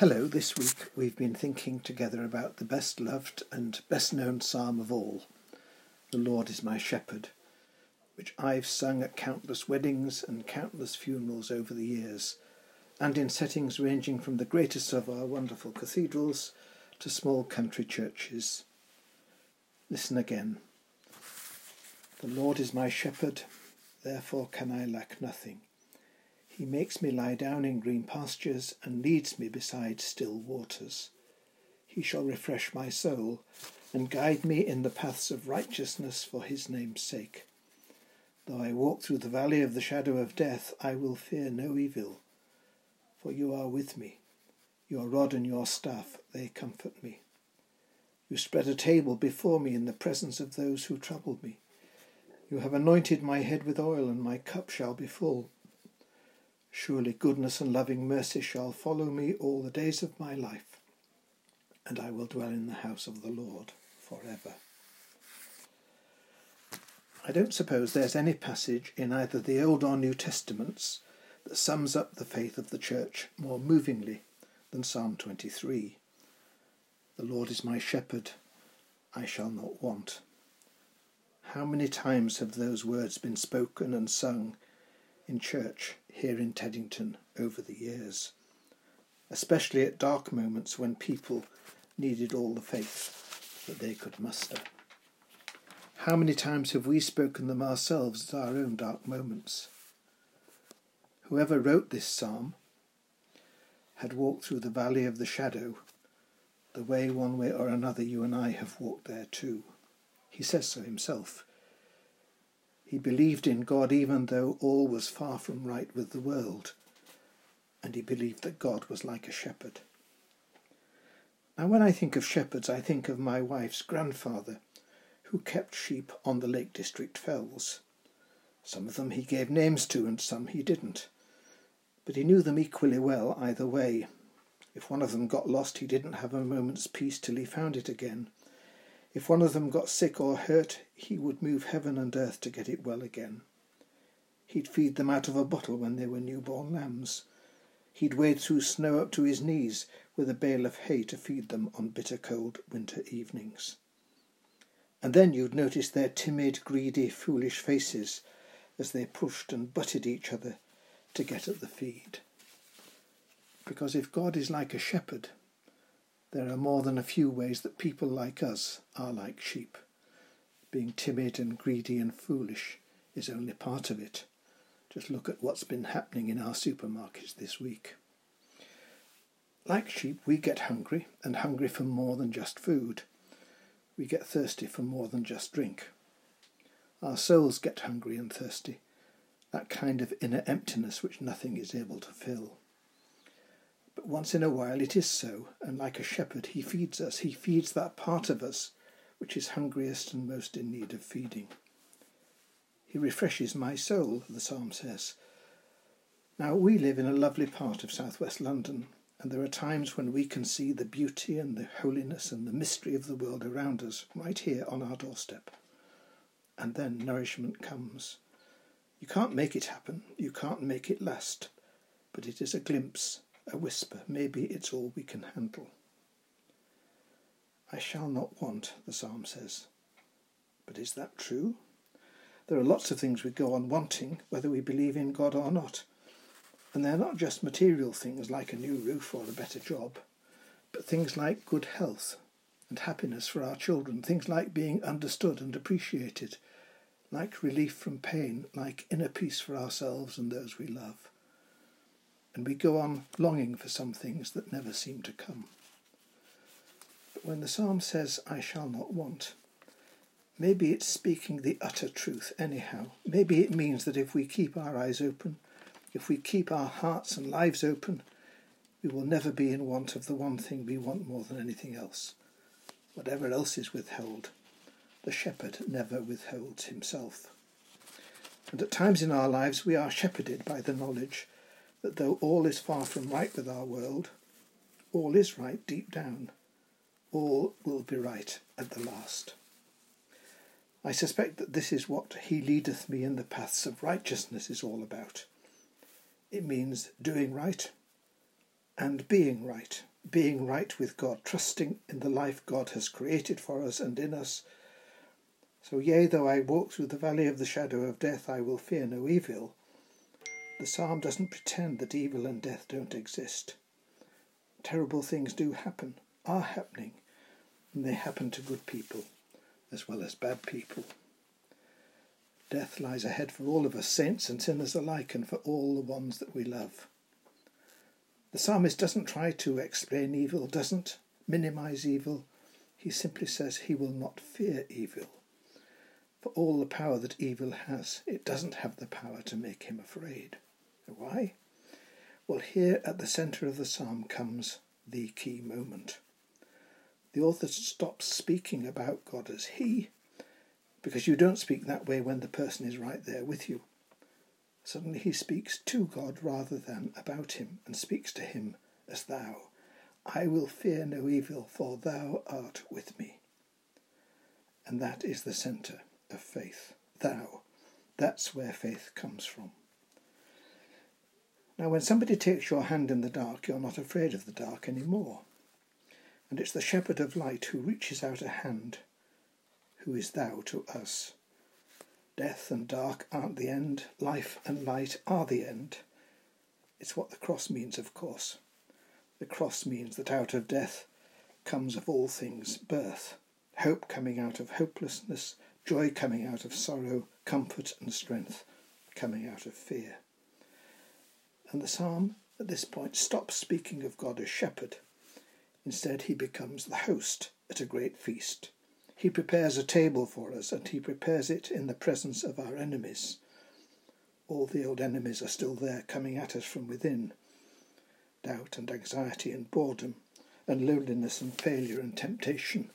Hello, this week we've been thinking together about the best loved and best known psalm of all, The Lord is my shepherd, which I've sung at countless weddings and countless funerals over the years, and in settings ranging from the greatest of our wonderful cathedrals to small country churches. Listen again. The Lord is my shepherd, therefore can I lack nothing. He makes me lie down in green pastures and leads me beside still waters. He shall refresh my soul and guide me in the paths of righteousness for his name's sake. Though I walk through the valley of the shadow of death, I will fear no evil, for you are with me. Your rod and your staff, they comfort me. You spread a table before me in the presence of those who troubled me. You have anointed my head with oil, and my cup shall be full. Surely goodness and loving mercy shall follow me all the days of my life, and I will dwell in the house of the Lord forever. I don't suppose there's any passage in either the Old or New Testaments that sums up the faith of the Church more movingly than Psalm 23. The Lord is my shepherd, I shall not want. How many times have those words been spoken and sung in church here in Teddington over the years, especially at dark moments when people needed all the faith that they could muster. How many times have we spoken them ourselves at our own dark moments? Whoever wrote this psalm had walked through the valley of the shadow, the way one way or another you and I have walked there too. He says so himself. He believed in God even though all was far from right with the world, and he believed that God was like a shepherd. Now, when I think of shepherds, I think of my wife's grandfather, who kept sheep on the Lake District fells. Some of them he gave names to, and some he didn't. But he knew them equally well either way. If one of them got lost, he didn't have a moment's peace till he found it again. If one of them got sick or hurt, he would move heaven and earth to get it well again. He'd feed them out of a bottle when they were newborn lambs. He'd wade through snow up to his knees with a bale of hay to feed them on bitter cold winter evenings. And then you'd notice their timid, greedy, foolish faces as they pushed and butted each other to get at the feed. Because if God is like a shepherd, there are more than a few ways that people like us are like sheep. Being timid and greedy and foolish is only part of it. Just look at what's been happening in our supermarkets this week. Like sheep, we get hungry, and hungry for more than just food. We get thirsty for more than just drink. Our souls get hungry and thirsty, that kind of inner emptiness which nothing is able to fill. But once in a while it is so, and like a shepherd he feeds us. He feeds that part of us which is hungriest and most in need of feeding. He refreshes my soul, the psalm says. Now, we live in a lovely part of southwest London, and there are times when we can see the beauty and the holiness and the mystery of the world around us right here on our doorstep. And then nourishment comes. You can't make it happen, you can't make it last, but it is a glimpse a whisper, maybe it's all we can handle. I shall not want, the psalm says. But is that true? There are lots of things we go on wanting, whether we believe in God or not. And they're not just material things like a new roof or a better job, but things like good health and happiness for our children, things like being understood and appreciated, like relief from pain, like inner peace for ourselves and those we love and we go on longing for some things that never seem to come. But when the psalm says, I shall not want, maybe it's speaking the utter truth anyhow. Maybe it means that if we keep our eyes open, if we keep our hearts and lives open, we will never be in want of the one thing we want more than anything else. Whatever else is withheld, the shepherd never withholds himself. And at times in our lives we are shepherded by the knowledge that though all is far from right with our world, all is right deep down. All will be right at the last. I suspect that this is what He leadeth me in the paths of righteousness is all about. It means doing right and being right being right with God, trusting in the life God has created for us and in us. So, yea, though I walk through the valley of the shadow of death, I will fear no evil. The psalm doesn't pretend that evil and death don't exist. Terrible things do happen, are happening, and they happen to good people as well as bad people. Death lies ahead for all of us, saints and sinners alike, and for all the ones that we love. The psalmist doesn't try to explain evil, doesn't minimize evil. He simply says he will not fear evil. For all the power that evil has, it doesn't have the power to make him afraid. Why? Well, here at the centre of the psalm comes the key moment. The author stops speaking about God as He, because you don't speak that way when the person is right there with you. Suddenly he speaks to God rather than about him, and speaks to him as thou. I will fear no evil, for thou art with me. And that is the centre of faith. Thou. That's where faith comes from. Now, when somebody takes your hand in the dark, you're not afraid of the dark any more. And it's the shepherd of light who reaches out a hand, who is thou to us. Death and dark aren't the end, life and light are the end. It's what the cross means, of course. The cross means that out of death comes of all things birth, hope coming out of hopelessness, joy coming out of sorrow, comfort and strength coming out of fear. And the psalm at this point stops speaking of God as shepherd. Instead, he becomes the host at a great feast. He prepares a table for us, and He prepares it in the presence of our enemies. All the old enemies are still there, coming at us from within doubt and anxiety and boredom, and loneliness and failure and temptation.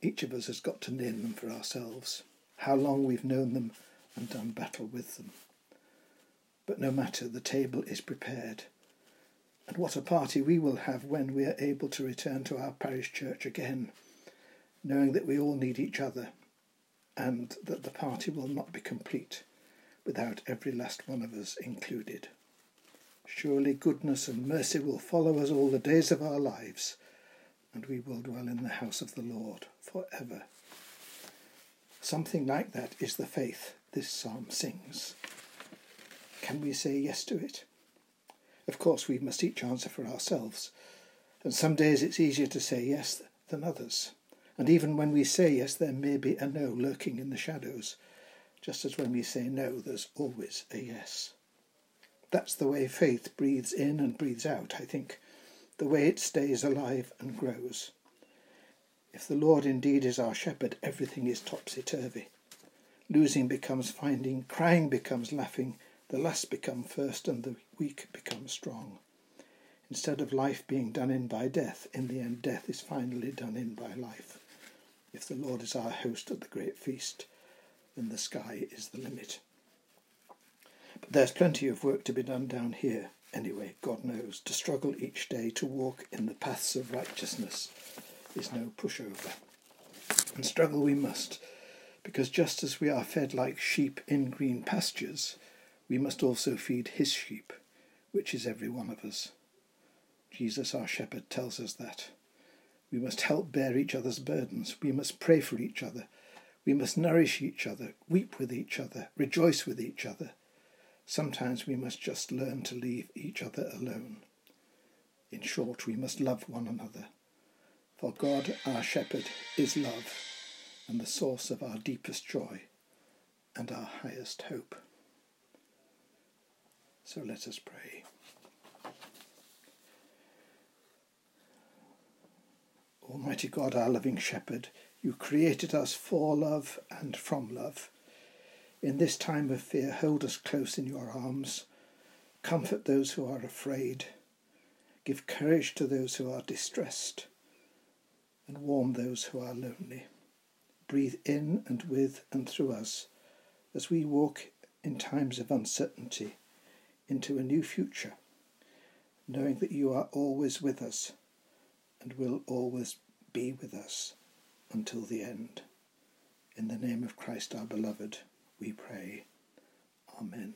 Each of us has got to name them for ourselves, how long we've known them and done battle with them. But no matter, the table is prepared. And what a party we will have when we are able to return to our parish church again knowing that we all need each other and that the party will not be complete without every last one of us included. Surely goodness and mercy will follow us all the days of our lives, and we will dwell in the house of the Lord for ever. Something like that is the faith this psalm sings. Can we say yes to it? Of course, we must each answer for ourselves, and some days it's easier to say yes than others. And even when we say yes, there may be a no lurking in the shadows, just as when we say no, there's always a yes. That's the way faith breathes in and breathes out, I think, the way it stays alive and grows. If the Lord indeed is our shepherd, everything is topsy turvy. Losing becomes finding, crying becomes laughing, the last become first, and the weak become strong. Instead of life being done in by death, in the end, death is finally done in by life. If the Lord is our host at the great feast, then the sky is the limit. But there's plenty of work to be done down here, anyway, God knows. To struggle each day to walk in the paths of righteousness is no pushover. And struggle we must, because just as we are fed like sheep in green pastures, we must also feed his sheep, which is every one of us. Jesus, our shepherd, tells us that. We must help bear each other's burdens. We must pray for each other. We must nourish each other, weep with each other, rejoice with each other. Sometimes we must just learn to leave each other alone. In short, we must love one another. For God, our shepherd, is love and the source of our deepest joy and our highest hope. So let us pray. Almighty God, our loving shepherd, you created us for love and from love. In this time of fear, hold us close in your arms. Comfort those who are afraid. Give courage to those who are distressed. And warm those who are lonely. Breathe in and with and through us as we walk in times of uncertainty into a new future, knowing that you are always with us and will always be with us until the end. In the name of Christ our beloved, we pray. Amen.